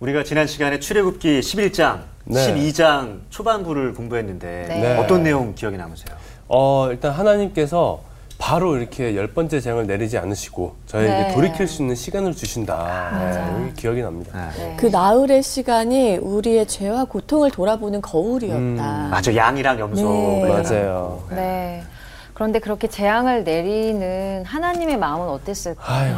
우리가 지난 시간에 출애굽기 11장, 네. 12장 초반부를 공부했는데 네. 어떤 내용 기억에 남으세요? 어, 일단 하나님께서 바로 이렇게 열 번째 재앙을 내리지 않으시고 저에게 네. 돌이킬 수 있는 시간을 주신다. 네, 이게 기억이 납니다. 네. 그 나흘의 시간이 우리의 죄와 고통을 돌아보는 거울이었다. 음, 맞아, 양이랑 염소. 네. 맞아요. 네. 그런데 그렇게 재앙을 내리는 하나님의 마음은 어땠을까? 아유,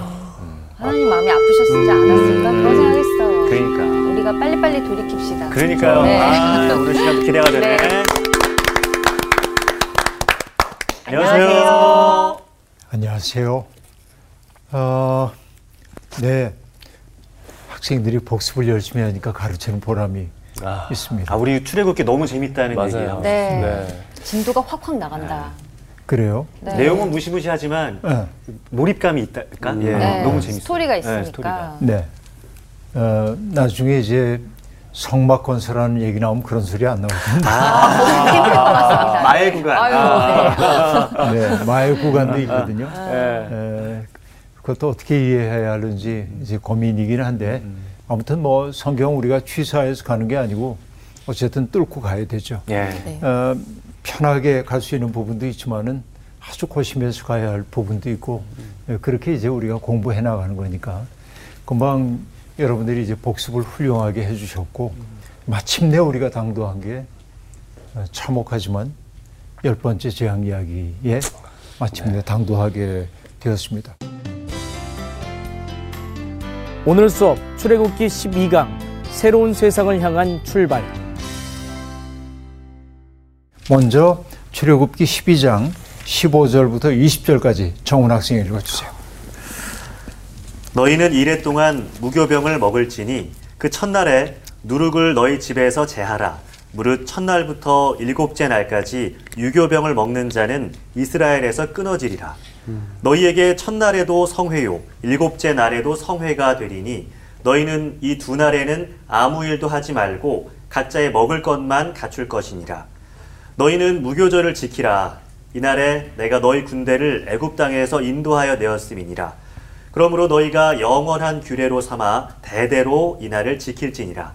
하나님 마음이 아프셨지 않았을까? 그런 생각했어요. 그러니까. 우리가 빨리빨리 돌이킵시다. 그러니까요. 네. 아, 오늘 시간도 기대가 되네. 네. 안녕하세요. 안녕하세요. 어, 네. 학생들이 복습을 열심히 하니까 가르치는 보람이 아, 있습니다. 아, 우리 출애굽기 너무 재밌다는 맞아요. 얘기예요. 네. 네. 진도가 확확 나간다. 그래요? 네. 내용은 무시무시하지만 네. 몰입감이 있다니까. 예, 네. 너무 재밌어요. 스토리가 네, 있으니까. 스토리가. 네. 어, 나중에 이제 성막 건설하는 얘기 나오면 그런 소리 안 나오거든요. 맞습니다. 마의 구간. 아유, 아. 네. 네. 마의 구간도 있거든요. 네. 에, 그것도 어떻게 이해해야 하는지 이제 고민이긴 한데 아무튼 뭐 성경 우리가 취사해서 가는 게 아니고 어쨌든 뚫고 가야 되죠. 예. 네. 어, 편하게 갈 수 있는 부분도 있지만은 아주 고심해서 가야 할 부분도 있고 예, 그렇게 이제 우리가 공부해 나가는 거니까 금방 여러분들이 이제 복습을 훌륭하게 해주셨고 마침내 우리가 당도한 게 어, 참혹하지만 열 번째 재앙 이야기에 마침내 당도하게 되었습니다. 오늘 수업 출애굽기 12강 새로운 세상을 향한 출발 먼저 출애굽기 12장 15절부터 20절까지 정훈 학생이 읽어주세요. 너희는 이래 동안 무교병을 먹을지니 그 첫날에 누룩을 너희 집에서 제하라. 무릇 첫날부터 일곱째 날까지 유교병을 먹는 자는 이스라엘에서 끊어지리라. 너희에게 첫날에도 성회요, 일곱째 날에도 성회가 되리니 너희는 이 두 날에는 아무 일도 하지 말고 각자의 먹을 것만 갖출 것이니라. 너희는 무교절을 지키라. 이날에 내가 너희 군대를 애굽 땅에서 인도하여 내었음이니라. 그러므로 너희가 영원한 규례로 삼아 대대로 이날을 지킬지니라.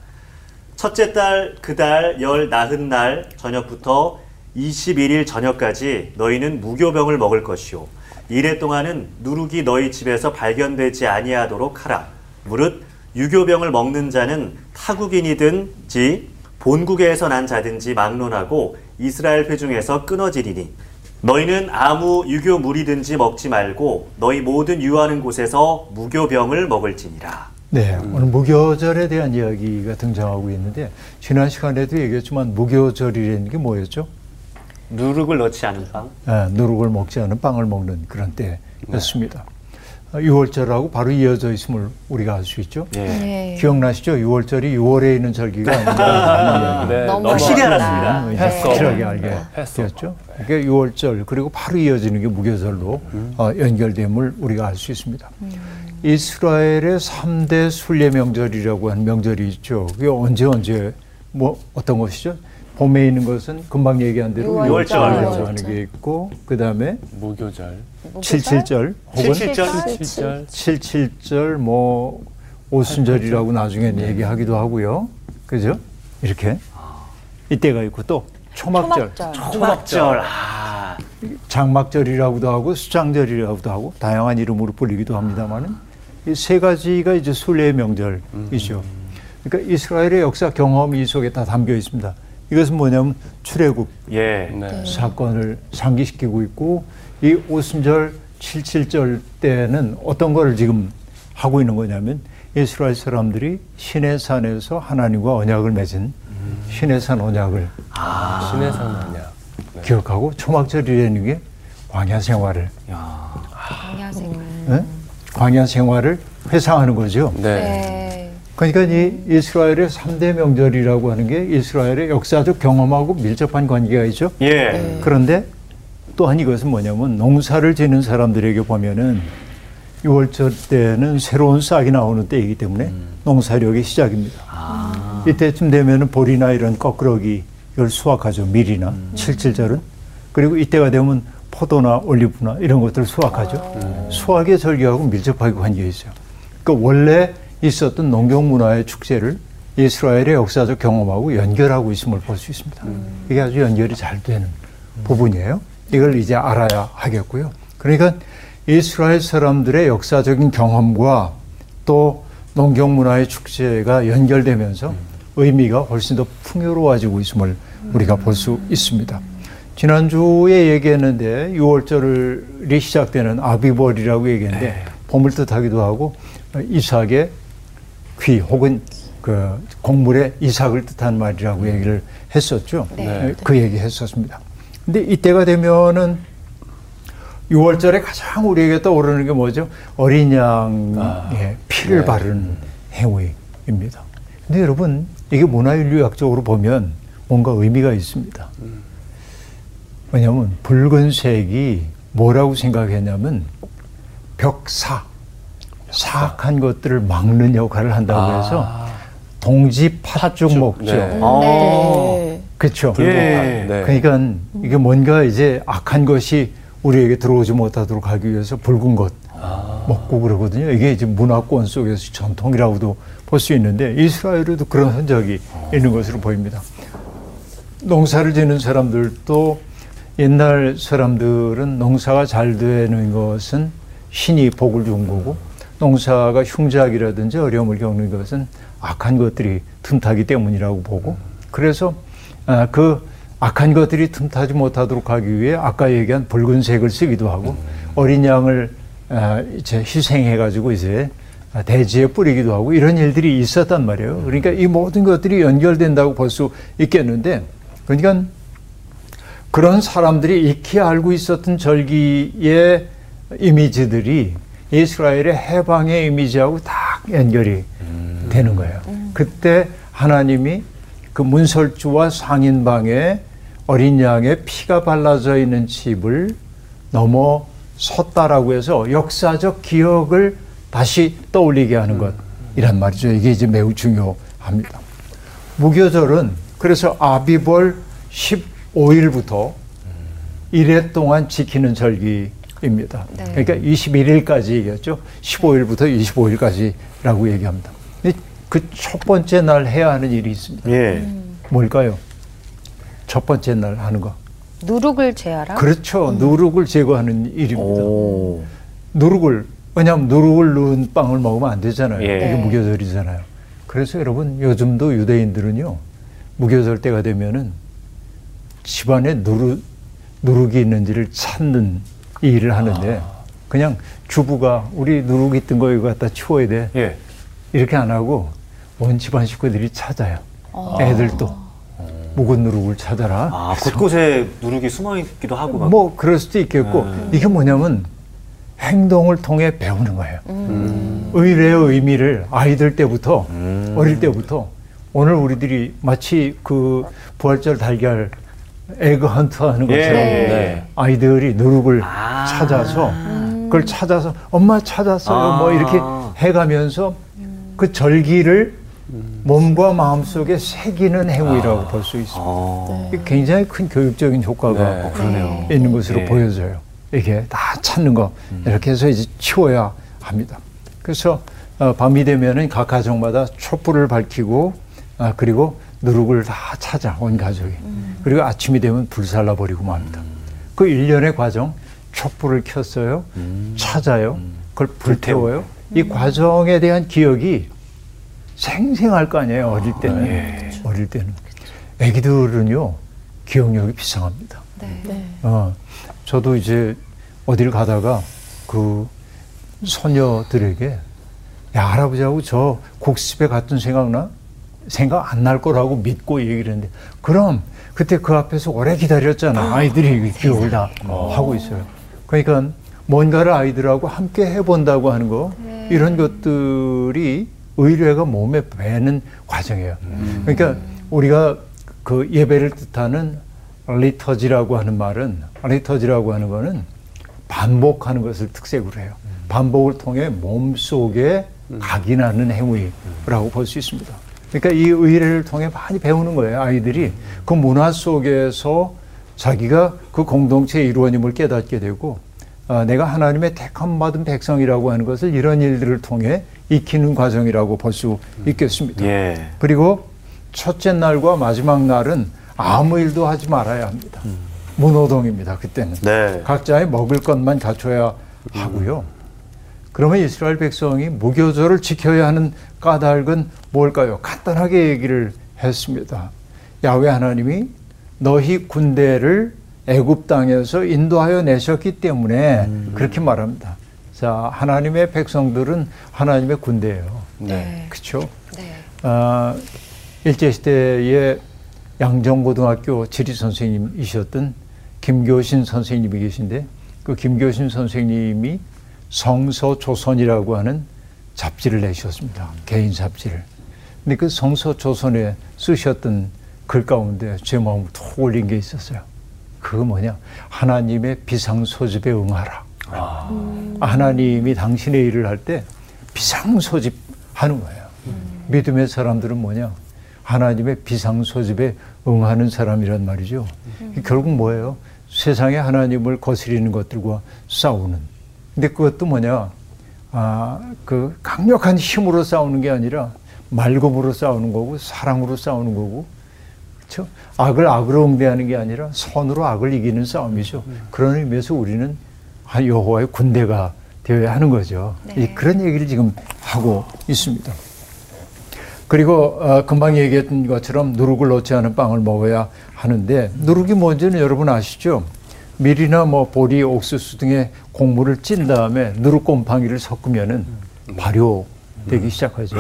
첫째 달 그 달 열 나흔 날 저녁부터 21일 저녁까지 너희는 무교병을 먹을 것이요 이래 동안은 누룩이 너희 집에서 발견되지 아니하도록 하라. 무릇 유교병을 먹는 자는 타국인이든지 본국에서 난 자든지 막론하고 이스라엘 회중에서 끊어지리니 너희는 아무 유교 물이든지 먹지 말고 너희 모든 유하는 곳에서 무교병을 먹을지니라. 네, 오늘 무교절에 대한 이야기가 등장하고 있는데 지난 시간에도 얘기했지만 무교절이라는 게 뭐였죠? 누룩을 넣지 않은 빵. 아, 누룩을 먹지 않은 빵을 먹는 그런 때였습니다. 아, 6월절하고 바로 이어져 있음을 우리가 알 수 있죠. 예. 네. 기억나시죠? 6월절이 6월에 있는 절기가 아니라 네, 너무 확실히. 알았습니다. 이제 패스오버. 확실하게 알게 네. 되었죠. 그게 6월절 그리고 바로 이어지는 게 무교절로 어, 연결됨을 우리가 알 수 있습니다. 이스라엘의 3대 순례 명절이라고 하는 명절이 있죠. 그게 언제 언제 뭐 어떤 것이죠? 봄에 있는 것은 금방 얘기한 대로 유월절. 6월절이라고 하는 게 있고 그다음에 무교절, 칠칠절 혹은 칠칠절? 칠절, 칠칠절 뭐 오순절이라고 나중에 얘기하기도 하고요. 그죠? 이렇게 이때가 있고 또 초막절, 초막절. 초막절. 아. 장막절이라고도 하고 수장절이라고도 하고 다양한 이름으로 불리기도 합니다만은 이 세 가지가 이제 순례의 명절이죠. 그러니까 이스라엘의 역사 경험이 이 속에 다 담겨 있습니다. 이것은 뭐냐면 출애굽 예. 네. 사건을 상기시키고 있고 이 오순절 칠칠절 때는 어떤 거를 지금 하고 있는 거냐면 이스라엘 사람들이 신의 산에서 하나님과 언약을 맺은 신의 산 언약을 신의 산 아니야. 기억하고 초막절이라는 게 광야 생활을 강야생. 예? 광야 생활을 회상하는 거죠. 네. 네. 그러니까 이 이스라엘의 삼대 명절이라고 하는 게 이스라엘의 역사적 경험하고 밀접한 관계가 있죠. 예. 그런데 또한 이것은 뭐냐면 농사를 지는 사람들에게 보면은 6월절 때는 새로운 싹이 나오는 때이기 때문에 농사력의 시작입니다. 이때쯤 되면은 보리나 이런 꺾꾸러기 이걸 수확하죠. 밀이나 칠칠절은 그리고 이때가 되면 포도나 올리브나 이런 것들을 수확하죠. 수확의 절기하고 밀접하게 관계가 있어요. 그러니까 원래 있었던 농경 문화의 축제를 이스라엘의 역사적 경험하고 연결하고 있음을 볼 수 있습니다. 이게 아주 연결이 잘 되는 부분이에요. 이걸 이제 알아야 하겠고요. 그러니까 이스라엘 사람들의 역사적인 경험과 또 농경 문화의 축제가 연결되면서 의미가 훨씬 더 풍요로워지고 있음을 우리가 볼 수 있습니다. 지난주에 얘기했는데 6월절이 시작되는 아비벌이라고 얘기했는데 봄을 뜻하기도 하고 이삭의 귀 혹은 그 곡물의 이삭을 뜻하는 말이라고 얘기를 했었죠. 네. 그 얘기 했었습니다. 근데 이때가 되면은 6월절에 가장 우리에게 떠오르는 게 뭐죠? 어린 양의 피를 네. 바르는 행위입니다. 근데 여러분, 이게 문화인류학적으로 보면 뭔가 의미가 있습니다. 왜냐하면 붉은색이 뭐라고 생각했냐면 벽사, 사악한 것들을 막는 역할을 한다고 해서 동지 팥죽 먹죠. 네. 아. 네. 그렇죠. 예. 네. 그러니까 이게 뭔가 이제 악한 것이 우리에게 들어오지 못하도록 하기 위해서 붉은 것 먹고 그러거든요. 이게 이제 문화권 속에서 전통이라고도 볼 수 있는데 이스라엘에도 그런 흔적이 있는 것으로 보입니다. 농사를 지는 사람들도 옛날 사람들은 농사가 잘 되는 것은 신이 복을 준 거고 농사가 흉작이라든지 어려움을 겪는 것은 악한 것들이 틈타기 때문이라고 보고 그래서 아, 그 악한 것들이 틈타지 못하도록 하기 위해 아까 얘기한 붉은색을 쓰기도 하고 어린 양을 아, 이제 희생해 가지고 이제 아, 대지에 뿌리기도 하고 이런 일들이 있었단 말이에요. 그러니까 이 모든 것들이 연결된다고 볼 수 있겠는데 그러니까 그런 사람들이 익히 알고 있었던 절기의 이미지들이 이스라엘의 해방의 이미지하고 딱 연결이 되는 거예요. 그때 하나님이 그 문설주와 상인방에 어린 양의 피가 발라져 있는 집을 넘어 섰다라고 해서 역사적 기억을 다시 떠올리게 하는 것이란 말이죠. 이게 이제 매우 중요합니다. 무교절은 그래서 아비벌 15일부터 일해 동안 지키는 절기 입니다. 네. 그러니까 21일까지 얘기했죠. 15일부터 25일까지라고 얘기합니다. 그 첫 번째 날 해야 하는 일이 있습니다. 예. 뭘까요? 첫 번째 날 하는 거. 누룩을 제하라. 그렇죠. 누룩을 제거하는 일입니다. 오. 누룩을 왜냐하면 누룩을 넣은 빵을 먹으면 안 되잖아요. 예. 이게 무교절이잖아요. 그래서 여러분 요즘도 유대인들은요 무교절 때가 되면은 집안에 누룩 누룩이 있는지를 찾는 이 일을 하는데 그냥 주부가 우리 누룩 있던 거 이거 갖다 치워야 돼 예. 이렇게 안 하고 온 집안 식구들이 찾아요. 어. 애들도 묵은 누룩을 찾아라. 아, 곳곳에 누룩이 숨어 있기도 하고 막. 뭐 그럴 수도 있겠고 음. 이게 뭐냐면 행동을 통해 배우는 거예요. 음. 의례의 의미를 아이들 때부터 음. 어릴 때부터 오늘 우리들이 마치 그 부활절 달걀 에그 헌트 하는 예. 것처럼 네. 아이들이 누룩을 아. 찾아서 그걸 찾아서 엄마 찾았어요 아. 뭐 이렇게 해가면서 그 절기를 몸과 마음 속에 새기는 행위라고 볼수 있습니다. 아. 이게 굉장히 큰 교육적인 효과가 네. 어, 그러네요. 있는 것으로 예. 보여져요. 이게 다 찾는 거 이렇게 해서 이제 치워야 합니다. 그래서 어, 밤이 되면은 각 가정마다 촛불을 밝히고 아, 그리고 누룩을 다 찾아 온 가족이 그리고 아침이 되면 불살라 버리고 맙니다. 그 일련의 과정 촛불을 켰어요, 찾아요, 그걸 불태워요. 이 과정에 대한 기억이 생생할 거 아니에요 어릴 때는 어릴 때는 아기들은요 기억력이 비상합니다. 네. 네. 어, 저도 이제 어딜 가다가 그 소녀들에게 야 할아버지하고 저 곡집에 갔던 생각나? 생각 안 날 거라고 믿고 얘기를 했는데 그럼 그때 그 앞에서 오래 기다렸잖아 아이들이 기억을 다 하고 있어요. 그러니까 뭔가를 아이들하고 함께 해본다고 하는 거 이런 것들이 의뢰가 몸에 배는 과정이에요. 그러니까 우리가 그 예배를 뜻하는 리터지라고 하는 말은 리터지라고 하는 거는 반복하는 것을 특색으로 해요. 반복을 통해 몸 속에 각인하는 행위라고 볼 수 있습니다. 그러니까 이 의례를 통해 많이 배우는 거예요. 아이들이 그 문화 속에서 자기가 그 공동체의 일원임을 깨닫게 되고 아, 내가 하나님의 택함 받은 백성이라고 하는 것을 이런 일들을 통해 익히는 과정이라고 볼 수 있겠습니다. 예. 그리고 첫째 날과 마지막 날은 아무 일도 하지 말아야 합니다. 무노동입니다. 그때는 네. 각자의 먹을 것만 갖춰야 하고요. 그러면 이스라엘 백성이 무교절을 지켜야 하는 까닭은 뭘까요? 간단하게 얘기를 했습니다. 야훼 하나님이 너희 군대를 애굽 땅에서 인도하여 내셨기 때문에 그렇게 말합니다. 자, 하나님의 백성들은 하나님의 군대예요. 네. 그렇죠? 네. 아, 일제 시대에 양정고등학교 지리 선생님이셨던 김교신 선생님이 계신데 그 김교신 선생님이 성서조선이라고 하는 잡지를 내셨습니다. 개인 잡지를. 근데 그 성서조선에 쓰셨던 글 가운데 제 마음을 톡 올린 게 있었어요. 그거 뭐냐? 하나님의 비상소집에 응하라. 하나님이 당신의 일을 할 때 비상소집 하는 거예요. 믿음의 사람들은 뭐냐? 하나님의 비상소집에 응하는 사람이란 말이죠. 결국 뭐예요? 세상에 하나님을 거스리는 것들과 싸우는. 근데 그것도 뭐냐? 아, 그 강력한 힘으로 싸우는 게 아니라 말금으로 싸우는 거고 사랑으로 싸우는 거고 그렇죠? 악을 악으로 응대하는 게 아니라 선으로 악을 이기는 싸움이죠. 그런 의미에서 우리는 아, 여호와의 군대가 되어야 하는 거죠. 네. 이 그런 얘기를 지금 하고 있습니다. 그리고 어, 금방 얘기했던 것처럼 누룩을 넣지 않은 빵을 먹어야 하는데 누룩이 뭔지는 여러분 아시죠? 밀이나 뭐 보리, 옥수수 등의 곡물을 찐 다음에 누룩곰팡이를 섞으면은 발효되기 시작하죠.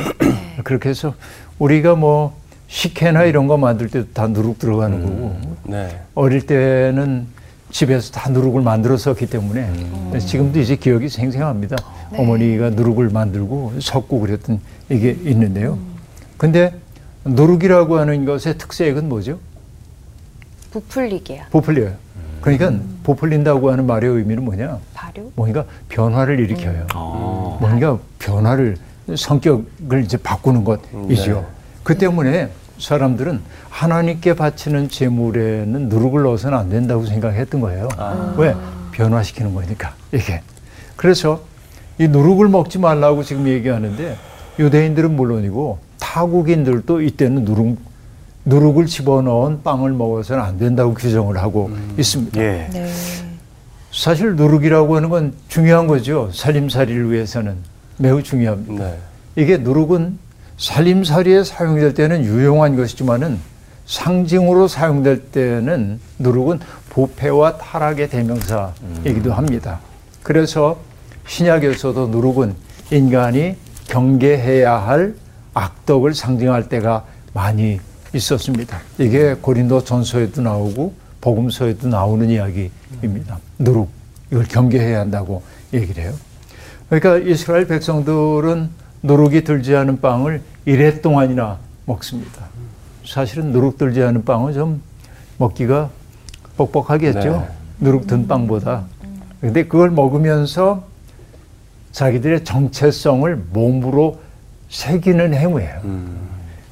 그렇게 해서 우리가 뭐 식혜나 이런 거 만들 때도 다 누룩 들어가는 거고 네. 어릴 때는 집에서 다 누룩을 만들어 썼기 때문에 지금도 이제 기억이 생생합니다. 어머니가 누룩을 만들고 섞고 그랬던 이게 있는데요. 근데 누룩이라고 하는 것의 특색은 뭐죠? 부풀리게요. 부풀려요. 그러니까 부풀린다고 하는 말의 의미는 뭐냐? 발효? 뭔가 변화를 일으켜요. 어. 뭔가 변화를 성격을 이제 바꾸는 것이죠. 네. 그 때문에 사람들은 하나님께 바치는 제물에는 누룩을 넣어서는 안 된다고 생각했던 거예요. 왜? 변화시키는 거니까 이게. 그래서 이 누룩을 먹지 말라고 지금 얘기하는데 유대인들은 물론이고 타국인들도 이때는 누룩 누룩을 집어넣은 빵을 먹어서는 안 된다고 규정을 하고 있습니다. 예. 네. 사실 누룩이라고 하는 건 중요한 거죠. 살림살이를 위해서는 매우 중요합니다. 네. 이게 누룩은 살림살이에 사용될 때는 유용한 것이지만은 상징으로 사용될 때는 누룩은 부패와 타락의 대명사이기도 합니다. 그래서 신약에서도 누룩은 인간이 경계해야 할 악덕을 상징할 때가 많이 있었습니다. 이게 고린도 전서에도 나오고 복음서에도 나오는 이야기입니다. 누룩 이걸 경계해야 한다고 얘기를 해요. 그러니까 이스라엘 백성들은 누룩이 들지 않은 빵을 이래 동안이나 먹습니다. 사실은 누룩 들지 않은 빵은 좀 먹기가 뻑뻑하겠죠. 네. 누룩 든 빵보다. 근데 그걸 먹으면서 자기들의 정체성을 몸으로 새기는 행위예요. 음.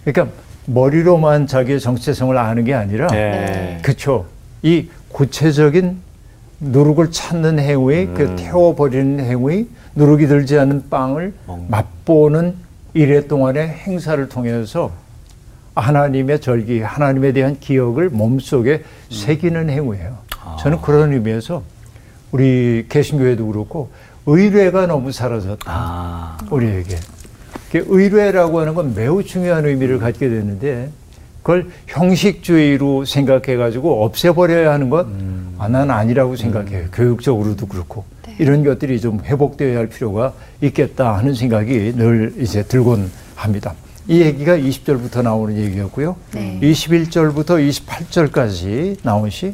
그러니까 머리로만 자기의 정체성을 아는 게 아니라 예. 그렇죠. 이 구체적인 누룩을 찾는 행위, 그 태워버리는 행위, 누룩이 들지 않은 빵을. 맛보는 일회 동안의 행사를 통해서 하나님의 절기, 하나님에 대한 기억을 몸속에 새기는 행위예요. 저는 그런 의미에서 우리 개신교회도 그렇고 의례가 너무 사라졌다. 아. 우리에게. 그 의례라고 하는 건 매우 중요한 의미를 갖게 되는데 그걸 형식주의로 생각해 가지고 없애버려야 하는 것, 아, 난 아니라고 생각해요. 교육적으로도 그렇고. 이런 것들이 좀 회복되어야 할 필요가 있겠다 하는 생각이 늘 이제 들곤 합니다. 이 얘기가 20절부터 나오는 얘기였고요. 네. 21절부터 28절까지 나온 시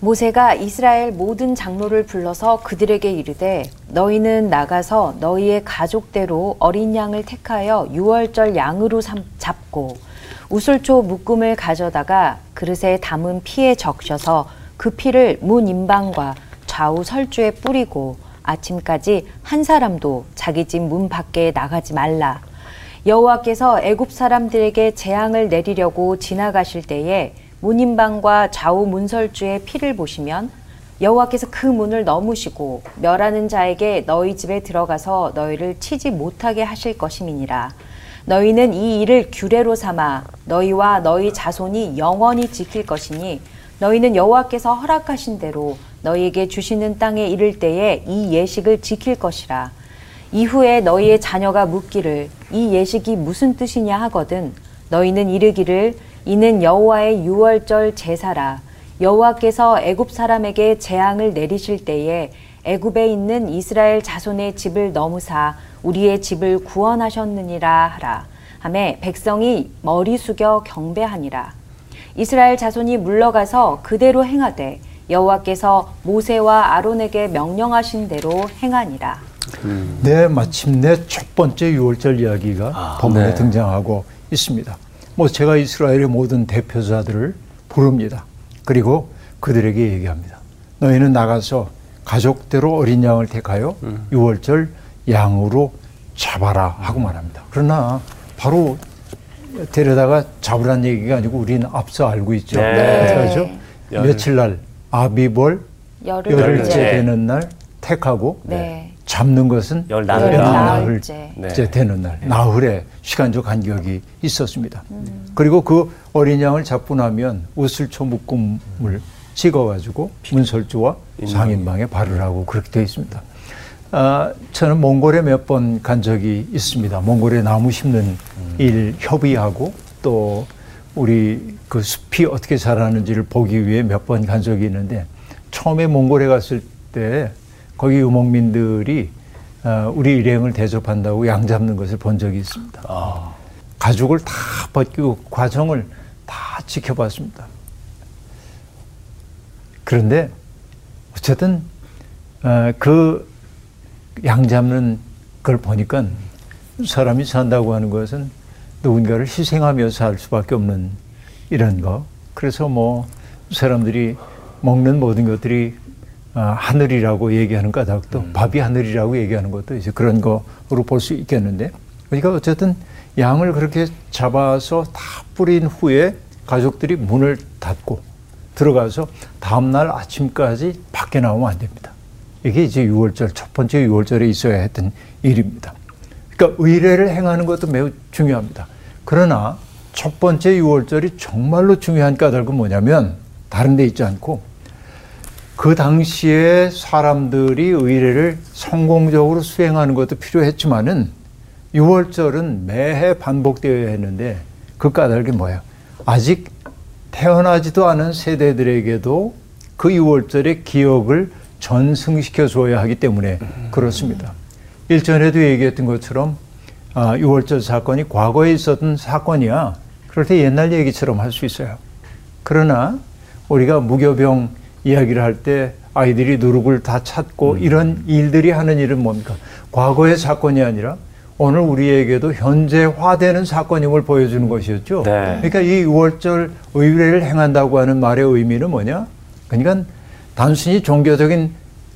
모세가 이스라엘 모든 장로를 불러서 그들에게 이르되 너희는 나가서 너희의 가족대로 어린 양을 택하여 유월절 양으로 삼- 잡고 우슬초 묶음을 가져다가 그릇에 담은 피에 적셔서 그 피를 문 임방과 좌우 설주에 뿌리고 아침까지 한 사람도 자기 집 문 밖에 나가지 말라. 여호와께서 애굽 사람들에게 재앙을 내리려고 지나가실 때에 문인방과 좌우 문설주의 피를 보시면 여호와께서 그 문을 넘으시고 멸하는 자에게 너희 집에 들어가서 너희를 치지 못하게 하실 것임이니라. 너희는 이 일을 규례로 삼아 너희와 너희 자손이 영원히 지킬 것이니 너희는 여호와께서 허락하신 대로 너희에게 주시는 땅에 이를 때에 이 예식을 지킬 것이라. 이후에 너희의 자녀가 묻기를 이 예식이 무슨 뜻이냐 하거든 너희는 이르기를 이는 여호와의 유월절 제사라 여호와께서 애굽 사람에게 재앙을 내리실 때에 애굽에 있는 이스라엘 자손의 집을 넘으사 우리의 집을 구원하셨느니라 하라 하매 백성이 머리 숙여 경배하니라 이스라엘 자손이 물러가서 그대로 행하되 여호와께서 모세와 아론에게 명령하신 대로 행하니라 네, 마침내 첫 번째 유월절 이야기가 본문에 네. 등장하고 있습니다. 뭐 제가 이스라엘의 모든 대표자들을 부릅니다. 그리고 그들에게 얘기합니다. 너희는 나가서 가족대로 어린 양을 택하여 유월절 양으로 잡아라 하고 말합니다. 그러나 바로 데려다가 잡으란 얘기가 아니고 우리는 앞서 알고 있죠. 네. 열. 며칠 날 아비벌 열흘째 열흘째 되는 날 택하고 네. 잡는 것은 열 나흘에 나흘째. 나흘째 네. 되는 날, 나흘의 시간적 간격이 있었습니다. 그리고 그 어린 양을 잡고 나면 우슬초 묶음을 찍어가지고 문설주와 상인방에 발을 하고 그렇게 되어 있습니다. 아, 저는 몽골에 몇 번 간 적이 있습니다. 몽골에 나무 심는 일 협의하고 또 우리 그 숲이 어떻게 자라는지를 보기 위해 몇 번 간 적이 있는데 처음에 몽골에 갔을 때 거기 유목민들이 어, 우리 일행을 대접한다고 양 잡는 것을 본 적이 있습니다. 가죽을 다 벗기고 과정을 다 지켜봤습니다. 그런데 어쨌든 어, 그양 잡는 걸 보니까 사람이 산다고 하는 것은 누군가를 희생하며 살 수밖에 없는 이런 거. 그래서 뭐 사람들이 먹는 모든 것들이 아, 하늘이라고 얘기하는 까닭도 밥이 하늘이라고 얘기하는 것도 이제 그런 거로 볼 수 있겠는데 그러니까 어쨌든 양을 그렇게 잡아서 다 뿌린 후에 가족들이 문을 닫고 들어가서 다음날 아침까지 밖에 나오면 안 됩니다. 이게 이제 6월절 첫 번째 6월절에 있어야 했던 일입니다. 그러니까 의례를 행하는 것도 매우 중요합니다. 그러나 첫 번째 6월절이 정말로 중요한 까닭은 뭐냐면 다른 데 있지 않고 그 당시에 사람들이 의례를 성공적으로 수행하는 것도 필요했지만은 6월절은 매해 반복되어야 했는데 그 까닭이 뭐예요? 아직 태어나지도 않은 세대들에게도 그 6월절의 기억을 전승시켜 줘야 하기 때문에 그렇습니다. 일전에도 얘기했던 것처럼 아, 6월절 사건이 과거에 있었던 사건이야. 그럴 때 옛날 얘기처럼 할 수 있어요. 그러나 우리가 무교병 이야기를 할 때 아이들이 누룩을 다 찾고 이런 일들이 하는 일은 뭡니까? 과거의 사건이 아니라 오늘 우리에게도 현재화되는 사건임을 보여주는 것이었죠. 네. 그러니까 이 6월절 의례를 행한다고 하는 말의 의미는 뭐냐? 그러니까 단순히 종교적인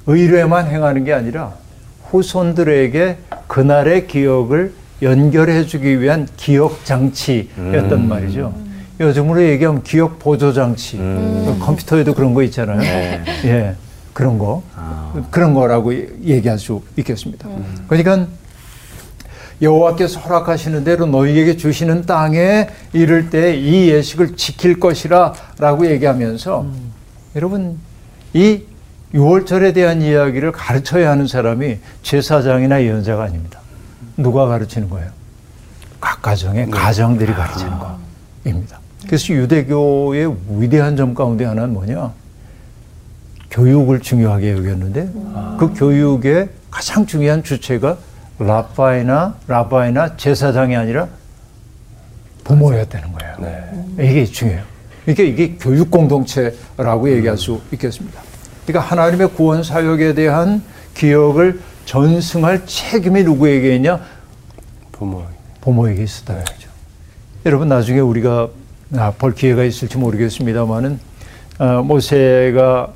의례만 행하는 게 아니라 후손들에게 그날의 기억을 연결해 주기 위한 기억 장치였단 말이죠. 요즘으로 얘기하면 기억 보조 장치. 컴퓨터에도 그런 거 있잖아요. 예. 그런 거. 그런 거라고 얘기할 수 있겠습니다. 그러니까 여호와께서 허락하시는 대로 너희에게 주시는 땅에 이를 때 이 예식을 지킬 것이라라고 얘기하면서 여러분 이 6월절에 대한 이야기를 가르쳐야 하는 사람이 제사장이나 예언자가 아닙니다. 누가 가르치는 거예요? 각 가정의 가장들이 가르치는 거입니다. 그래서 유대교의 위대한 점 가운데 하나는 뭐냐? 교육을 중요하게 여겼는데 그 교육의 가장 중요한 주체가 라파이나 라바이나 제사장이 아니라 부모였다는 거예요. 이게 중요해요. 그러니까 이게 교육 공동체라고 얘기할 수 있겠습니다. 그러니까 하나님의 구원 사역에 대한 기억을 전승할 책임이 누구에게 있냐? 부모. 부모에게 있었다는 거죠. 여러분 나중에 우리가 아, 볼 기회가 있을지 모르겠습니다만은 어, 모세가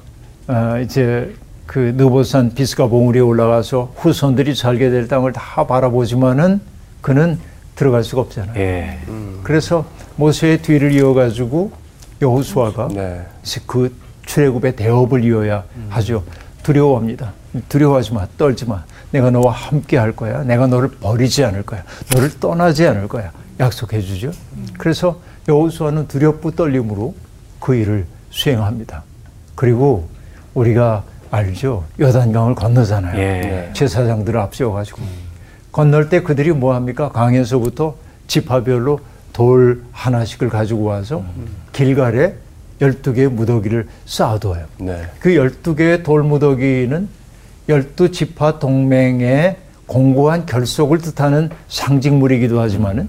어, 이제 그 느보산 비스가 봉우리에 올라가서 후손들이 살게 될 땅을 다 바라보지만은 그는 들어갈 수가 없잖아요. 예. 그래서 모세의 뒤를 이어가지고 여호수아가 네. 그 출애굽의 대업을 이어야 하죠. 두려워합니다. 두려워하지 마, 떨지 마. 내가 너와 함께 할 거야. 내가 너를 버리지 않을 거야. 너를 떠나지 않을 거야. 약속해 주죠. 그래서 여호수아는 두렵고 떨림으로 그 일을 수행합니다. 그리고 우리가 알죠. 요단강을 건너잖아요. 예. 제사장들을 앞세워가지고 건널 때 그들이 뭐 합니까? 강에서부터 지파별로 돌 하나씩을 가지고 와서 길갈에 12개의 무더기를 쌓아둬요. 네. 그 12개의 돌 무더기는 12지파 동맹의 공고한 결속을 뜻하는 상징물이기도 하지만은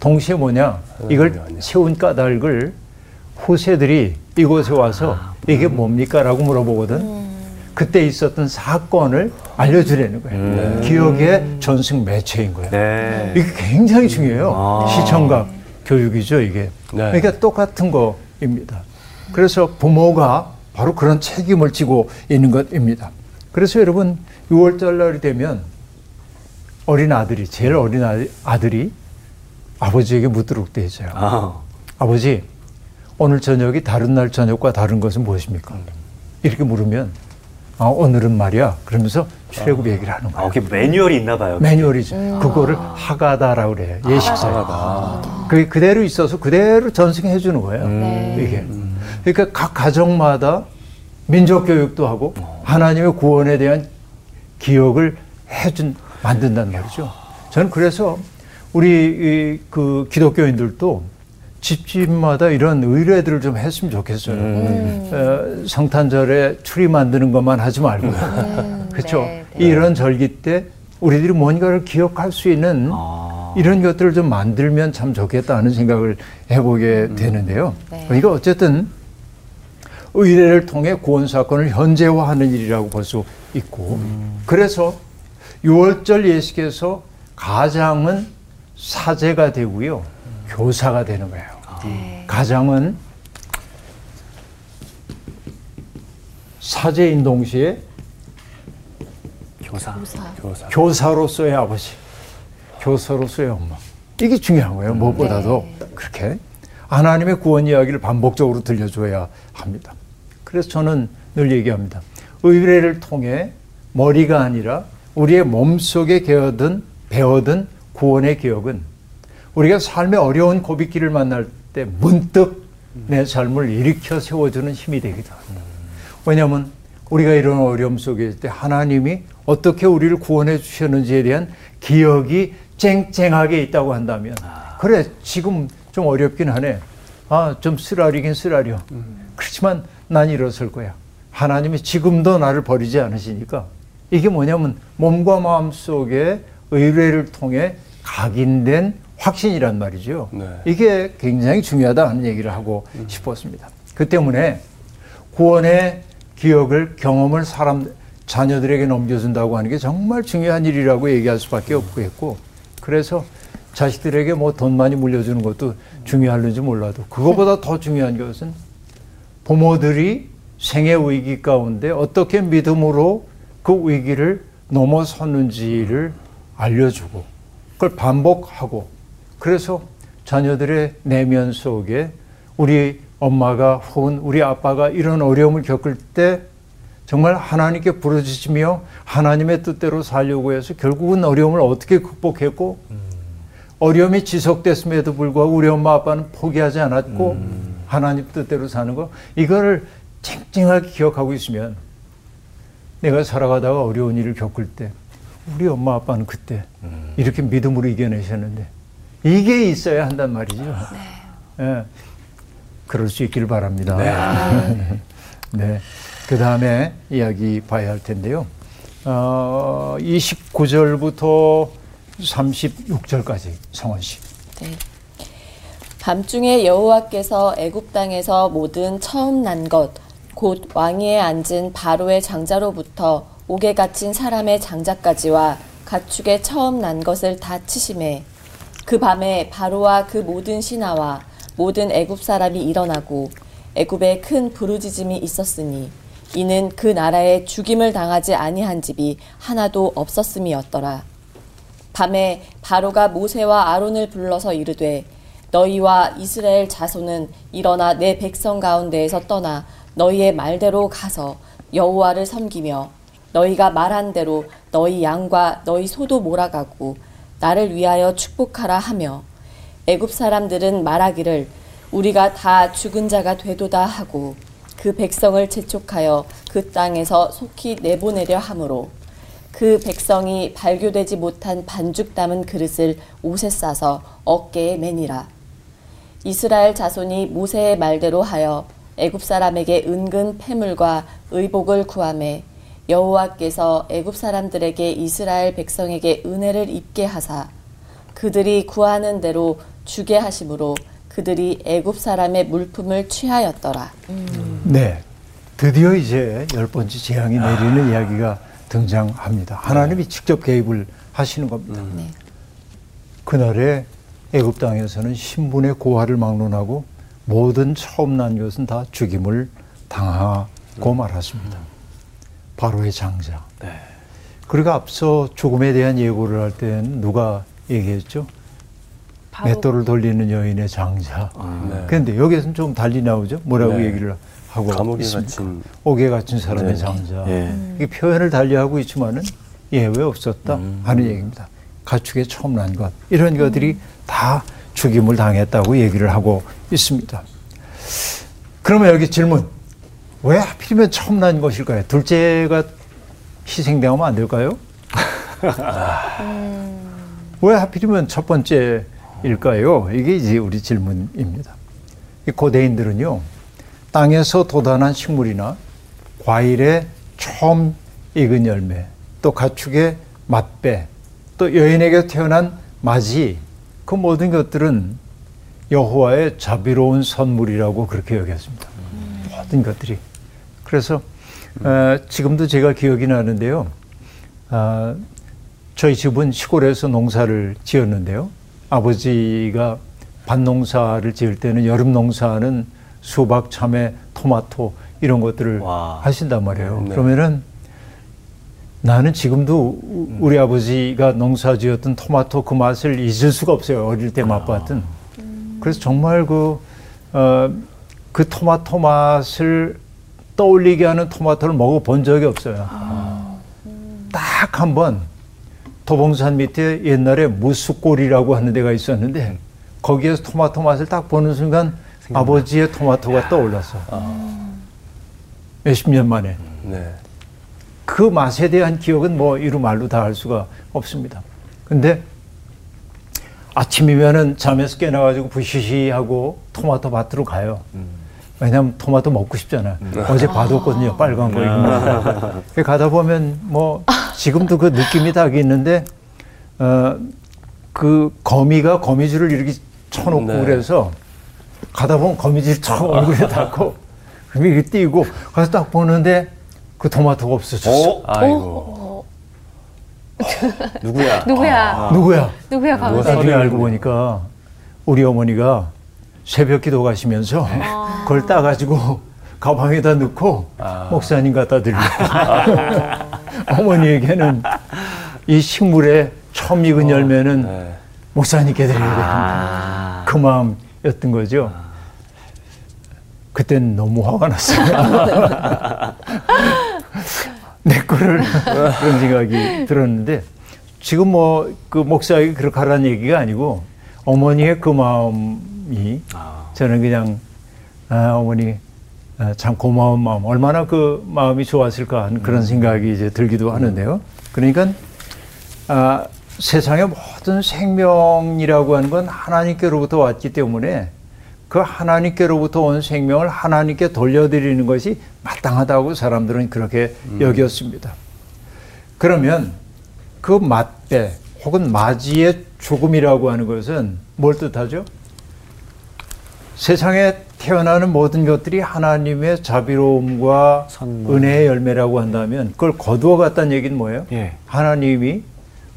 동시에 뭐냐? 이걸 세운 까닭을 후세들이 이곳에 와서 이게 뭡니까? 라고 물어보거든. 그때 있었던 사건을 알려주려는 거예요. 기억의 전승 매체인 거예요. 네. 이게 굉장히 중요해요. 아. 시청각 교육이죠, 이게. 네. 그러니까 똑같은 거입니다. 그래서 부모가 바로 그런 책임을 지고 있는 것입니다. 그래서 여러분, 6월절 날이 되면 어린 아들이, 제일 어린 아들- 아들이 아버지에게 묻도록 되어 있어요. 아, 아버지, 오늘 저녁이 다른 날 저녁과 다른 것은 무엇입니까? 이렇게 물으면, 아, 오늘은 말이야. 그러면서 출애굽 얘기를 하는 아, 거예요. 이게 매뉴얼이 있나 봐요. 매뉴얼이죠. 그거를 하가다라고 그래요. 예식사. 그게 그대로 있어서 그대로 전승해 주는 거예요. 네. 이게. 그러니까 각 가정마다 민족 교육도 하고 하나님의 구원에 대한 기억을 해준 만든단 말이죠. 저는 그래서 우리 이, 그 기독교인들도 집집마다 이런 의례들을 좀 했으면 좋겠어요. 어, 성탄절에 추리 만드는 것만 하지 말고요. 그렇죠. 네, 네. 이런 절기 때 우리들이 뭔가를 기억할 수 있는 아. 이런 것들을 좀 만들면 참 좋겠다는 생각을 해보게 되는데요. 네. 그러니까 어쨌든 의례를 통해 구원 사건을 현재화하는 일이라고 볼 수 있고 그래서 6월절 예식에서 가장은 사제가 되고요 교사가 되는 거예요. 네. 가장은 사제인 동시에 교사. 교사. 교사로서의 아버지, 교사로서의 엄마. 이게 중요한 거예요. 무엇보다도 네. 그렇게 하나님의 구원 이야기를 반복적으로 들려줘야 합니다. 그래서 저는 늘 얘기합니다. 의례를 통해 머리가 아니라 우리의 몸 속에 배어든, 배어든 구원의 기억은 우리가 삶의 어려운 고비길을 만날 때 문득 내 삶을 일으켜 세워주는 힘이 되기도 합니다. 왜냐하면 우리가 이런 어려움 속에 있을 때 하나님이 어떻게 우리를 구원해 주셨는지에 대한 기억이 쨍쨍하게 있다고 한다면 그래 지금 좀 어렵긴 하네. 아좀 쓰라리긴 쓰라려. 그렇지만 난 일어설 거야. 하나님이 지금도 나를 버리지 않으시니까. 이게 뭐냐면 몸과 마음 속에 의뢰를 통해 각인된 확신이란 말이죠. 네. 이게 굉장히 중요하다 하는 얘기를 하고 싶었습니다. 그 때문에 구원의 기억을 경험을 사람 자녀들에게 넘겨준다고 하는 게 정말 중요한 일이라고 얘기할 수밖에 없겠고 그래서 자식들에게 뭐 돈 많이 물려주는 것도 중요할는지 몰라도 그거보다 더 중요한 것은 부모들이 생애 위기 가운데 어떻게 믿음으로 그 위기를 넘어섰는지를 알려주고 그걸 반복하고 그래서 자녀들의 내면 속에 우리 엄마가 혹은 우리 아빠가 이런 어려움을 겪을 때 정말 하나님께 부르짖으며 하나님의 뜻대로 살려고 해서 결국은 어려움을 어떻게 극복했고 어려움이 지속됐음에도 불구하고 우리 엄마 아빠는 포기하지 않았고 하나님 뜻대로 사는 거 이거를 쨍쨍하게 기억하고 있으면 내가 살아가다가 어려운 일을 겪을 때 우리 엄마 아빠는 그때 이렇게 믿음으로 이겨내셨는데 이게 있어야 한단 말이죠. 예. 그럴 수 있기를 바랍니다. 네. 그 다음에 이야기 봐야 할 텐데요. 어, 29절부터 36절까지 성원 씨. 네. 밤중에 여호와께서 애굽 땅에서 모든 처음 난 것 곧 왕위에 앉은 바로의 장자로부터 옥에 갇힌 사람의 장자까지와 가축의 처음 난 것을 다 치심해 그 밤에 바로와 그 모든 신하와 모든 애굽 사람이 일어나고 애굽에 큰 부르짖음이 있었으니 이는 그 나라에 죽임을 당하지 아니한 집이 하나도 없었음이었더라. 밤에 바로가 모세와 아론을 불러서 이르되 너희와 이스라엘 자손은 일어나 내 백성 가운데에서 떠나 너희의 말대로 가서 여호와를 섬기며 너희가 말한 대로 너희 양과 너희 소도 몰아가고 나를 위하여 축복하라 하며 애굽 사람들은 말하기를 우리가 다 죽은 자가 되도다 하고 그 백성을 재촉하여 그 땅에서 속히 내보내려 하므로 그 백성이 발교되지 못한 반죽 담은 그릇을 옷에 싸서 어깨에 매니라. 이스라엘 자손이 모세의 말대로 하여 애굽 사람에게 은근 패물과 의복을 구하매 여호와께서 애굽 사람들에게 이스라엘 백성에게 은혜를 입게 하사 그들이 구하는 대로 주게 하심으로 그들이 애굽 사람의 물품을 취하였더라. 네. 드디어 이제 열 번째 재앙이 내리는 이야기가 등장합니다. 하나님이 직접 개입을 하시는 겁니다. 네. 그날에 애굽 땅에서는 신분의 고하를 막론하고 모든 처음 난 것은 다 죽임을 당하고 말았습니다. 바로의 장자. 그리고 앞서 죽음에 대한 예고를 할 때는 누가 얘기했죠? 맷돌을 돌리는 여인의 장자. 네. 그런데 여기서는 좀 달리 나오죠? 뭐라고 네. 얘기를 하고 감옥에 있습니까? 갇힌 옥에 갇힌 사람의 네. 장자. 예. 이게 표현을 달리 하고 있지만은 예외 없었다 음. 하는 얘기입니다. 가축의 처음 난 것. 이런 것들이 다 죽임을 당했다고 얘기를 하고 있습니다. 그러면 여기 질문. 왜 하필이면 처음 난 것일까요? 둘째가 희생당하면 안 될까요? 왜 하필이면 첫 번째일까요? 이게 이제 우리 질문입니다. 이 고대인들은요, 땅에서 돋아난 식물이나 과일의 처음 익은 열매, 또 가축의 맛배, 또 여인에게 태어난 맞이, 그 모든 것들은 여호와의 자비로운 선물이라고 그렇게 여겼습니다. 모든 것들이. 그래서 어, 지금도 제가 기억이 나는데요. 아, 저희 집은 시골에서 농사를 지었는데요. 아버지가 밭농사를 지을 때는 여름 농사는 수박, 참외, 토마토 이런 것들을 와. 하신단 말이에요. 네. 그러면은 나는 지금도 우- 우리 아버지가 농사 지었던 토마토 그 맛을 잊을 수가 없어요. 어릴 때 맛봤던. 그래서 정말 그, 어, 그 토마토 맛을 떠올리게 하는 토마토를 먹어본 적이 없어요. 딱한 번 도봉산 밑에 옛날에 무수골이라고 하는 데가 있었는데 거기에서 토마토 맛을 딱 보는 순간 아버지의 토마토가 떠올랐어. 몇십 년 만에. 네. 그 맛에 대한 기억은 뭐 이루 말로 다 할 수가 없습니다. 근데 아침이면은 잠에서 깨나가지고 부시시하고 토마토 밭으로 가요. 왜냐하면 토마토 먹고 싶잖아요. 어제 봐뒀거든요. 빨간 거. 이거. 그 가다 보면 뭐 지금도 그 느낌이 딱 있는데 어, 그 거미가 거미줄을 이렇게 쳐놓고 네. 그래서 가다 보면 거미줄 쳐 얼굴에 닿고 그럼 이렇게 뛰고 가서 딱 보는데 그 토마토가 없어졌어. 어? 아이고. 누구야? 누구야? 누구야? 누구야 가면 누가 나중에 알고 보니까 우리 어머니가 새벽 기도 가시면서 그걸 따가지고 가방에다 넣고 아. 목사님 갖다 드리고 어머니에게는 이 식물의 처음 익은 열매는 네. 목사님께 됩니다. 아. 그 마음이었던 거죠. 그땐 너무 화가 났어요. 내 거를 그런 생각이 들었는데 지금 뭐 그 목사에게 그렇게 하라는 얘기가 아니고 어머니의 그 마음 이 저는 그냥 아, 어머니 아, 참 고마운 마음 얼마나 그 마음이 좋았을까 하는 그런 생각이 이제 들기도 하는데요. 그러니까 아, 세상의 모든 생명이라고 하는 건 하나님께로부터 왔기 때문에 그 하나님께로부터 온 생명을 하나님께 돌려드리는 것이 마땅하다고 사람들은 그렇게 여겼습니다. 그러면 그 맞배 혹은 맞이의 죽음이라고 하는 것은 뭘 뜻하죠? 세상에 태어나는 모든 것들이 하나님의 자비로움과 선물. 은혜의 열매라고 한다면 그걸 거두어 갔다는 얘기는 뭐예요? 예. 하나님이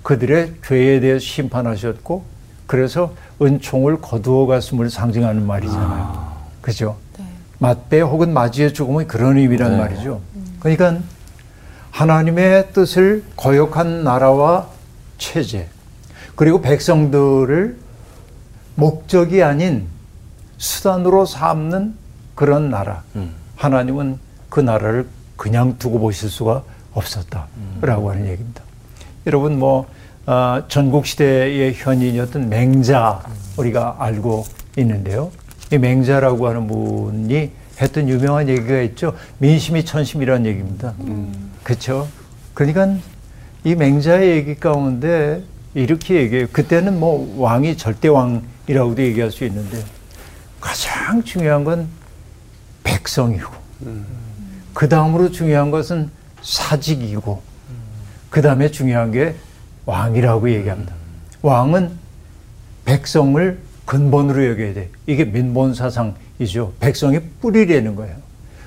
그들의 죄에 대해 심판하셨고 그래서 은총을 거두어 갔음을 상징하는 말이잖아요. 그죠? 맞배 혹은 맞이의 죽음은 그런 의미란 네. 말이죠. 그러니까 하나님의 뜻을 거역한 나라와 체제 그리고 백성들을 목적이 아닌 수단으로 삼는 그런 나라. 하나님은 그 나라를 그냥 두고 보실 수가 없었다라고 하는 얘기입니다. 여러분 뭐 아, 전국 시대의 현인이었던 맹자 우리가 알고 있는데요. 이 맹자라고 하는 분이 했던 유명한 얘기가 있죠. 민심이 천심이라는 얘기입니다. 그렇죠. 그러니까 이 맹자의 얘기 가운데 이렇게 얘기해요. 그때는 뭐 왕이 절대 왕이라고도 얘기할 수 있는데 가장 중요한 건 백성이고 그 다음으로 중요한 것은 사직이고 그 다음에 중요한 게 왕이라고 얘기합니다. 왕은 백성을 근본으로 여겨야 돼. 이게 민본 사상이죠. 백성의 뿌리라는 거예요.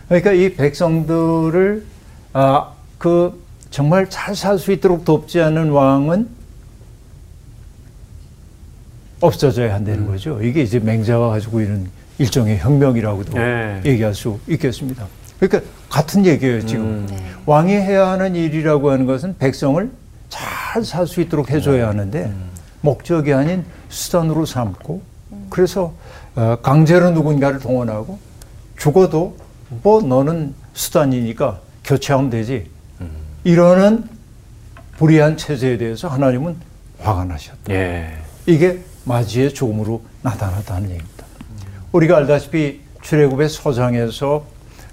그러니까 이 백성들을 아, 그 정말 잘 살 수 있도록 돕지 않은 왕은 없어져야 한다는 거죠. 이게 이제 맹자가 가지고 있는 일종의 혁명이라고도 네. 얘기할 수 있겠습니다. 그러니까 같은 얘기예요, 지금. 왕이 해야 하는 일이라고 하는 것은 백성을 잘 살 수 있도록 해줘야 하는데 목적이 아닌 수단으로 삼고 그래서 어, 강제로 누군가를 동원하고 죽어도 뭐 너는 수단이니까 교체하면 되지. 이러는 불의한 체제에 대해서 하나님은 화가 나셨다. 예. 이게 마지의 죽음으로 나타났다는 얘기입니다. 우리가 알다시피 출애굽의 서장에서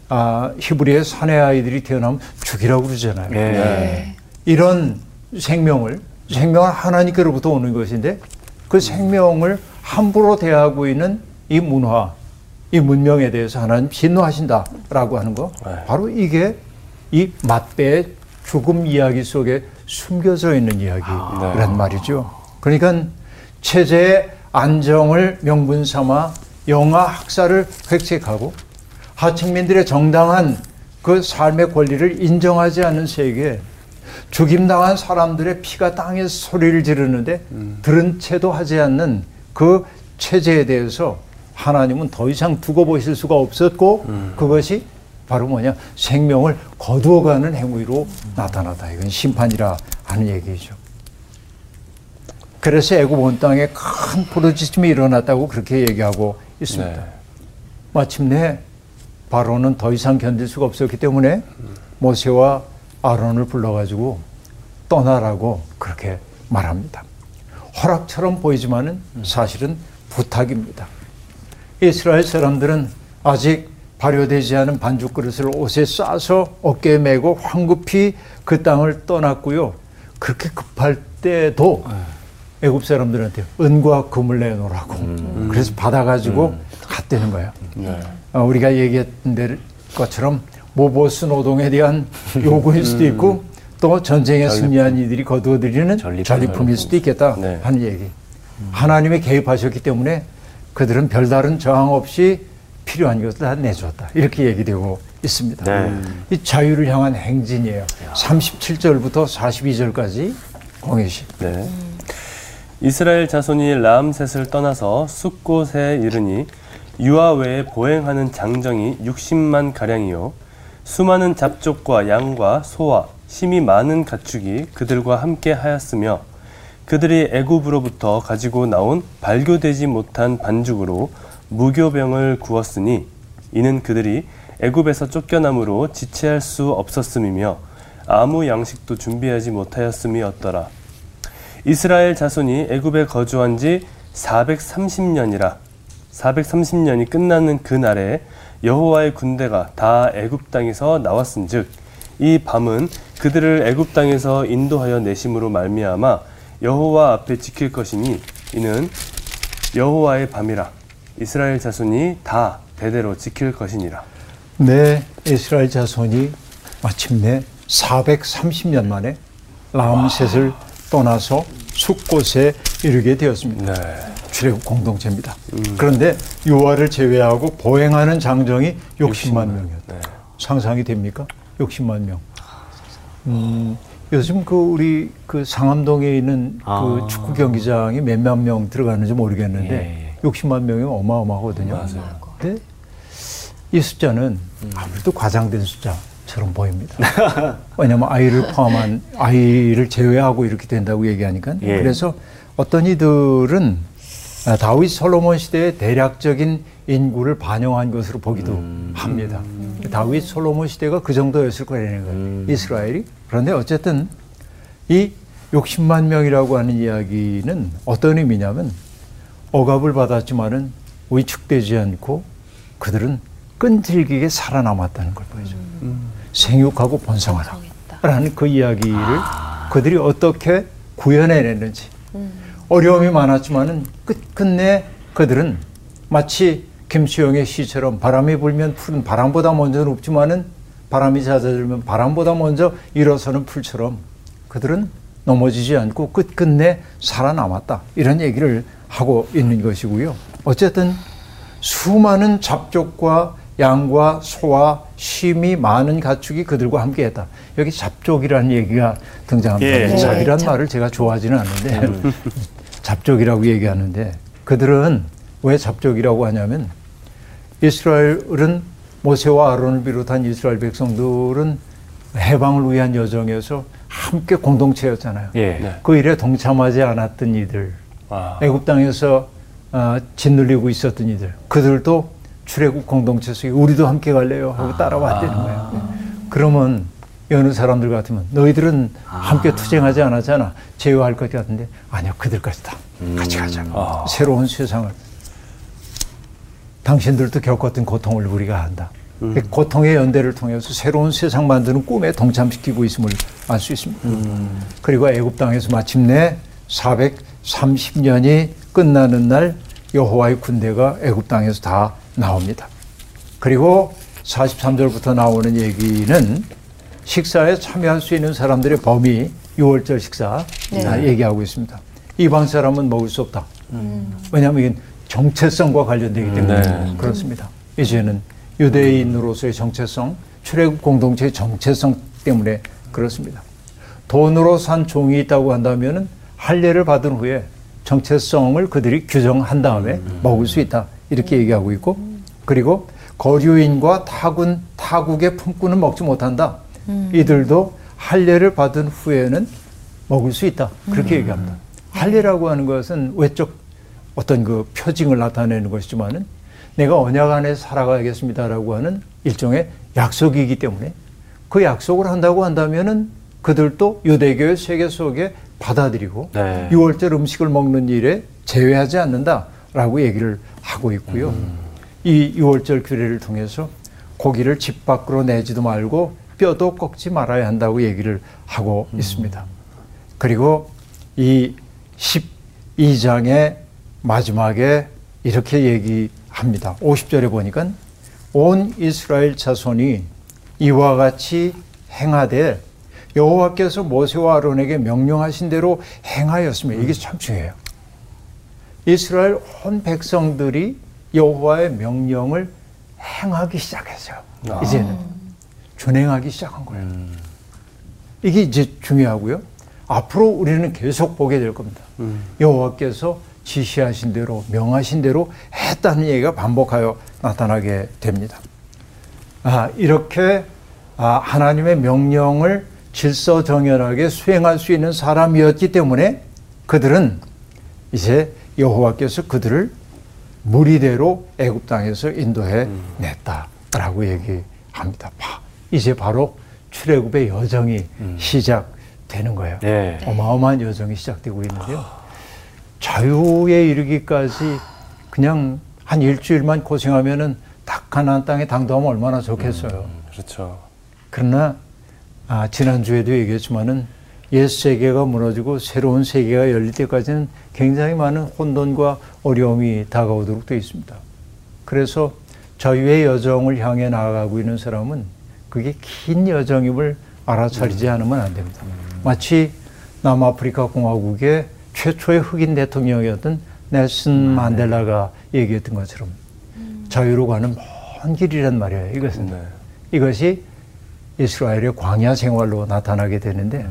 아, 히브리의 사내 아이들이 태어나면 죽이라고 그러잖아요. 예. 이런 생명을 생명은 하나님께로부터 오는 것인데 그 생명을 함부로 대하고 있는 이 문화, 이 문명에 대해서 하나님 진노하신다라고 하는 거 바로 이게 이 맞배의 죽음 이야기 속에 숨겨져 있는 이야기란 말이죠. 그러니까 체제의 안정을 명분 삼아 영아 학살을 획책하고 하층민들의 정당한 그 삶의 권리를 인정하지 않은 세계에 죽임당한 사람들의 피가 땅에서 소리를 지르는데 들은 채도 하지 않는 그 체제에 대해서 하나님은 더 이상 두고 보실 수가 없었고 그것이 바로 뭐냐? 생명을 거두어가는 행위로 나타나다. 이건 심판이라 하는 얘기죠. 그래서 애굽 온 땅에 큰 부르짖음이 일어났다고 그렇게 얘기하고 있습니다. 네. 마침내 바로는 더 이상 견딜 수가 없었기 때문에 모세와 아론을 불러가지고 떠나라고 그렇게 말합니다. 허락처럼 보이지만은 사실은 부탁입니다. 이스라엘 사람들은 아직 발효되지 않은 반죽 그릇을 옷에 싸서 어깨에 메고 황급히 그 땅을 떠났고요. 그렇게 급할 때도 애굽 사람들한테 은과 금을 내놓으라고 그래서 받아가지고 갔다는 거예요. 네. 어, 우리가 얘기했던 데- 것처럼 모보스 노동에 대한 요구일 수도 있고 또 전쟁에 승리한 이들이 거두어들이는 전리품. 전리품일 수도 있겠다 네. 하는 얘기. 하나님이 개입하셨기 때문에 그들은 별다른 저항 없이 필요한 것을 다 내줬다. 이렇게 얘기되고 있습니다. 네. 이 자유를 향한 행진이에요. 37절부터 42절까지 공예시. 네. 이스라엘 자손이 라암셋을 떠나서 숫곳에 이르니 유아 외에 보행하는 장정이 60만 가량이요 수많은 잡족과 양과 소와 심이 많은 가축이 그들과 함께 하였으며 그들이 애굽으로부터 가지고 나온 발교되지 못한 반죽으로 무교병을 구웠으니 이는 그들이 애굽에서 쫓겨남으로 지체할 수 없었음이며 아무 양식도 준비하지 못하였음이었더라. 이스라엘 자손이 애굽에 거주한 지 430년이라 430년이 끝나는 그 날에 여호와의 군대가 다 애굽 땅에서 나왔은즉 이 밤은 그들을 애굽 땅에서 인도하여 내심으로 말미암아 여호와 앞에 지킬 것이니 이는 여호와의 밤이라 이스라엘 자손이 다 대대로 지킬 것이니라. 네, 이스라엘 자손이 마침내 430년 만에 라암셋을 떠나서 숫곳에 이르게 되었습니다. 네. 출애굽 공동체입니다. 그런데 유아를 제외하고 보행하는 장정이 60만 60만. 명이었다. 네. 상상이 됩니까? 60만 명. 음, 요즘 그 우리 그 상암동에 있는 아. 그 축구 경기장이 몇만 명 들어가는지 모르겠는데 예, 예. 60만 명이 어마어마하거든요. 맞아요. 근데 이 숫자는 아무래도 과장된 숫자 처럼 보입니다. 왜냐하면 아이를 포함한 아이를 제외하고 이렇게 된다고 얘기하니까 예. 그래서 어떤 이들은 아, 다윗 솔로몬 시대의 대략적인 인구를 반영한 것으로 보기도 합니다. 그 다윗 솔로몬 시대가 그 정도였을 거라는 거예요. 이스라엘이. 그런데 어쨌든 이 60만 명이라고 하는 이야기는 어떤 의미냐면 억압을 받았지만은 위축되지 않고 그들은 끈질기게 살아남았다는 걸 보여줘요. 생육하고 번성하라. 라는 그 이야기를 그들이 어떻게 구현해냈는지 어려움이 많았지만은 끝끝내 그들은 마치 김수영의 시처럼 바람이 불면 풀은 바람보다 먼저 높지만은 바람이 잦아들면 바람보다 먼저 일어서는 풀처럼 그들은 넘어지지 않고 끝끝내 살아남았다. 이런 얘기를 하고 있는 것이고요. 어쨌든 수많은 잡족과 양과 소와 심이 많은 가축이 그들과 함께했다. 여기 잡족이라는 얘기가 등장합니다. 예. 잡이란 네, 말을 제가 좋아하지는 않는데 잡족이라고 얘기하는데 그들은 왜 잡족이라고 하냐면 이스라엘은 모세와 아론을 비롯한 이스라엘 백성들은 해방을 위한 여정에서 함께 공동체였잖아요. 예. 네. 그 일에 동참하지 않았던 이들, 아, 애굽 땅에서 아, 짓눌리고 있었던 이들, 그들도 출애굽 공동체 속에 우리도 함께 갈래요 하고 따라왔다는 거예요. 그러면 여느 사람들 같으면 너희들은 함께 투쟁하지 않았잖아 제어할 것 같은데 아니요 그들까지 다 같이 가자 아. 새로운 세상을 당신들도 겪었던 고통을 우리가 한다. 그 고통의 연대를 통해서 새로운 세상 만드는 꿈에 동참시키고 있음을 알 수 있습니다. 그리고 애굽 땅에서 마침내 430년이 끝나는 날 여호와의 군대가 애굽 땅에서 다 나옵니다. 그리고 43절부터 나오는 얘기는 식사에 참여할 수 있는 사람들의 범위 6월절 식사 네. 다 얘기하고 있습니다. 이방 사람은 먹을 수 없다. 왜냐하면 이게 정체성과 관련되기 때문에 네. 그렇습니다. 이제는 유대인으로서의 정체성, 출애굽 공동체의 정체성 때문에 그렇습니다. 돈으로 산 종이 있다고 한다면은 할례를 받은 후에 정체성을 그들이 규정한 다음에 먹을 수 있다 이렇게 얘기하고 있고 그리고 거류인과 타군 타국의 품꾼은 먹지 못한다. 이들도 할례를 받은 후에는 먹을 수 있다 그렇게 얘기합니다. 할례라고 하는 것은 외적 어떤 그 표징을 나타내는 것이지만은 내가 언약 안에 살아가겠습니다라고 하는 일종의 약속이기 때문에 그 약속을 한다고 한다면은 그들도 유대교의 세계 속에 받아들이고 네. 6월절 음식을 먹는 일에 제외하지 않는다 라고 얘기를 하고 있고요. 이 6월절 규례를 통해서 고기를 집 밖으로 내지도 말고 뼈도 꺾지 말아야 한다고 얘기를 하고 있습니다. 그리고 이 12장의 마지막에 이렇게 얘기합니다. 50절에 보니까 온 이스라엘 자손이 이와 같이 행하되 여호와께서 모세와 아론에게 명령하신 대로 행하였으며 이게 참 중요해요. 이스라엘 온 백성들이 여호와의 명령을 행하기 시작했어요. 이제는 준행하기 시작한 거예요. 이게 이제 중요하고요. 앞으로 우리는 계속 보게 될 겁니다. 여호와께서 지시하신 대로 명하신 대로 했다는 얘기가 반복하여 나타나게 됩니다. 아, 이렇게 아, 하나님의 명령을 질서정연하게 수행할 수 있는 사람이었기 때문에 그들은 이제 여호와께서 그들을 무리대로 애굽 땅에서 인도해 냈다라고 얘기합니다. 봐, 이제 바로 출애굽의 여정이 시작되는 거예요. 네. 어마어마한 여정이 시작되고 있는데요. 자유에 이르기까지 그냥 한 일주일만 고생하면은 딱 가나안 땅에 당도하면 얼마나 좋겠어요. 그렇죠. 그러나 아, 지난 주에도 얘기했지만은 옛 세계가 무너지고 새로운 세계가 열릴 때까지는 굉장히 많은 혼돈과 어려움이 다가오도록 되어 있습니다. 그래서 자유의 여정을 향해 나아가고 있는 사람은 그게 긴 여정임을 알아차리지 않으면 안 됩니다. 마치 남아프리카 공화국의 최초의 흑인 대통령이었던 넬슨 만델라가 얘기했던 것처럼 자유로 가는 먼 길이란 말이에요. 이것은 네. 이것이 이스라엘의 광야 생활로 나타나게 되는데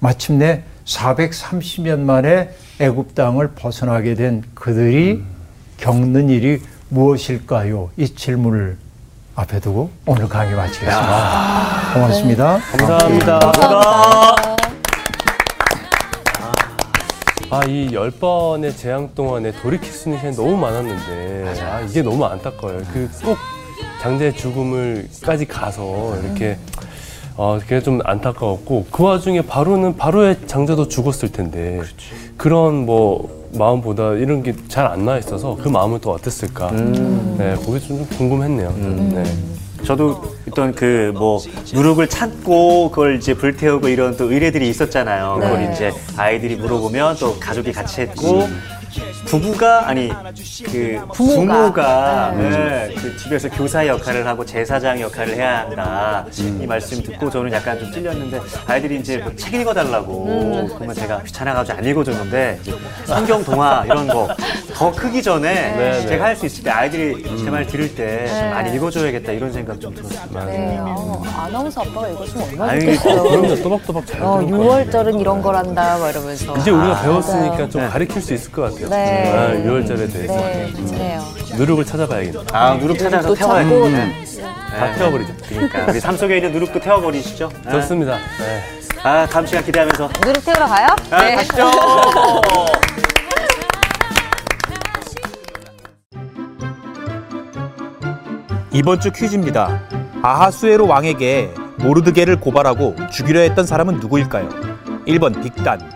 마침내 430년 만에 애굽 땅을 벗어나게 된 그들이 겪는 일이 무엇일까요? 이 질문을 앞에 두고 오늘 강의 마치겠습니다. 고맙습니다. 감사합니다. 감사합니다. 아, 이 열 번의 재앙 동안에 돌이킬 수 있는 시간이 너무 많았는데, 아, 이게 너무 안타까워요. 그 꼭 장자의 죽음을까지 가서 이렇게 어, 그게 좀 안타까웠고 그 와중에 바로는 바로의 장자도 죽었을 텐데 그런뭐 마음보다 이런 게 잘 안 나와 있어서 그 마음은 또 어땠을까? 네, 그게 좀 궁금했네요. 네. 저도 어떤 그 뭐 누룩을 찾고 그걸 이제 불태우고 이런 또 의뢰들이 있었잖아요. 네. 그걸 이제 아이들이 물어보면 또 가족이 같이 했고 부부가 아니 그 부모가. 부모가, 네, 그 집에서 교사 역할을 하고 제사장 역할을 해야 한다 이 말씀 듣고 저는 약간 좀 찔렸는데 아이들이 이제 뭐 책 읽어달라고 그러면 제가 귀찮아가지고 안 읽어줬는데 성경 동화 이런 거 더 크기 전에 네. 제가 할 수 있을 때 아이들이 제 말 들을 때 좀 많이 읽어줘야겠다 이런 생각 좀 들었어요. 네, 어, 아나운서 아빠가 읽었으면 얼마나 아유, 좋겠어요. 그럼요, 또박또박 잘 어, 들을 거예요. 6월절은 이런 거란다, 막 이러면서. 이제 우리가 배웠으니까 맞아요. 좀 가르칠 수 있을 것 같아요. 네. 아, 6월절에 대해서 네, 그래요. 누룩을 찾아봐야겠다. 아 누룩 찾아서 또 태워야. 돼. 다 태워버리죠. 그러니까 우리 삶 속에 있는 누룩도 태워버리시죠. 네. 좋습니다. 네. 아 다음 시간 기대하면서 누룩 태우러 가요? 아, 가시죠. 이번 주 퀴즈입니다. 아하수에로 왕에게 모르드게를 고발하고 죽이려 했던 사람은 누구일까요? 1번 빅단,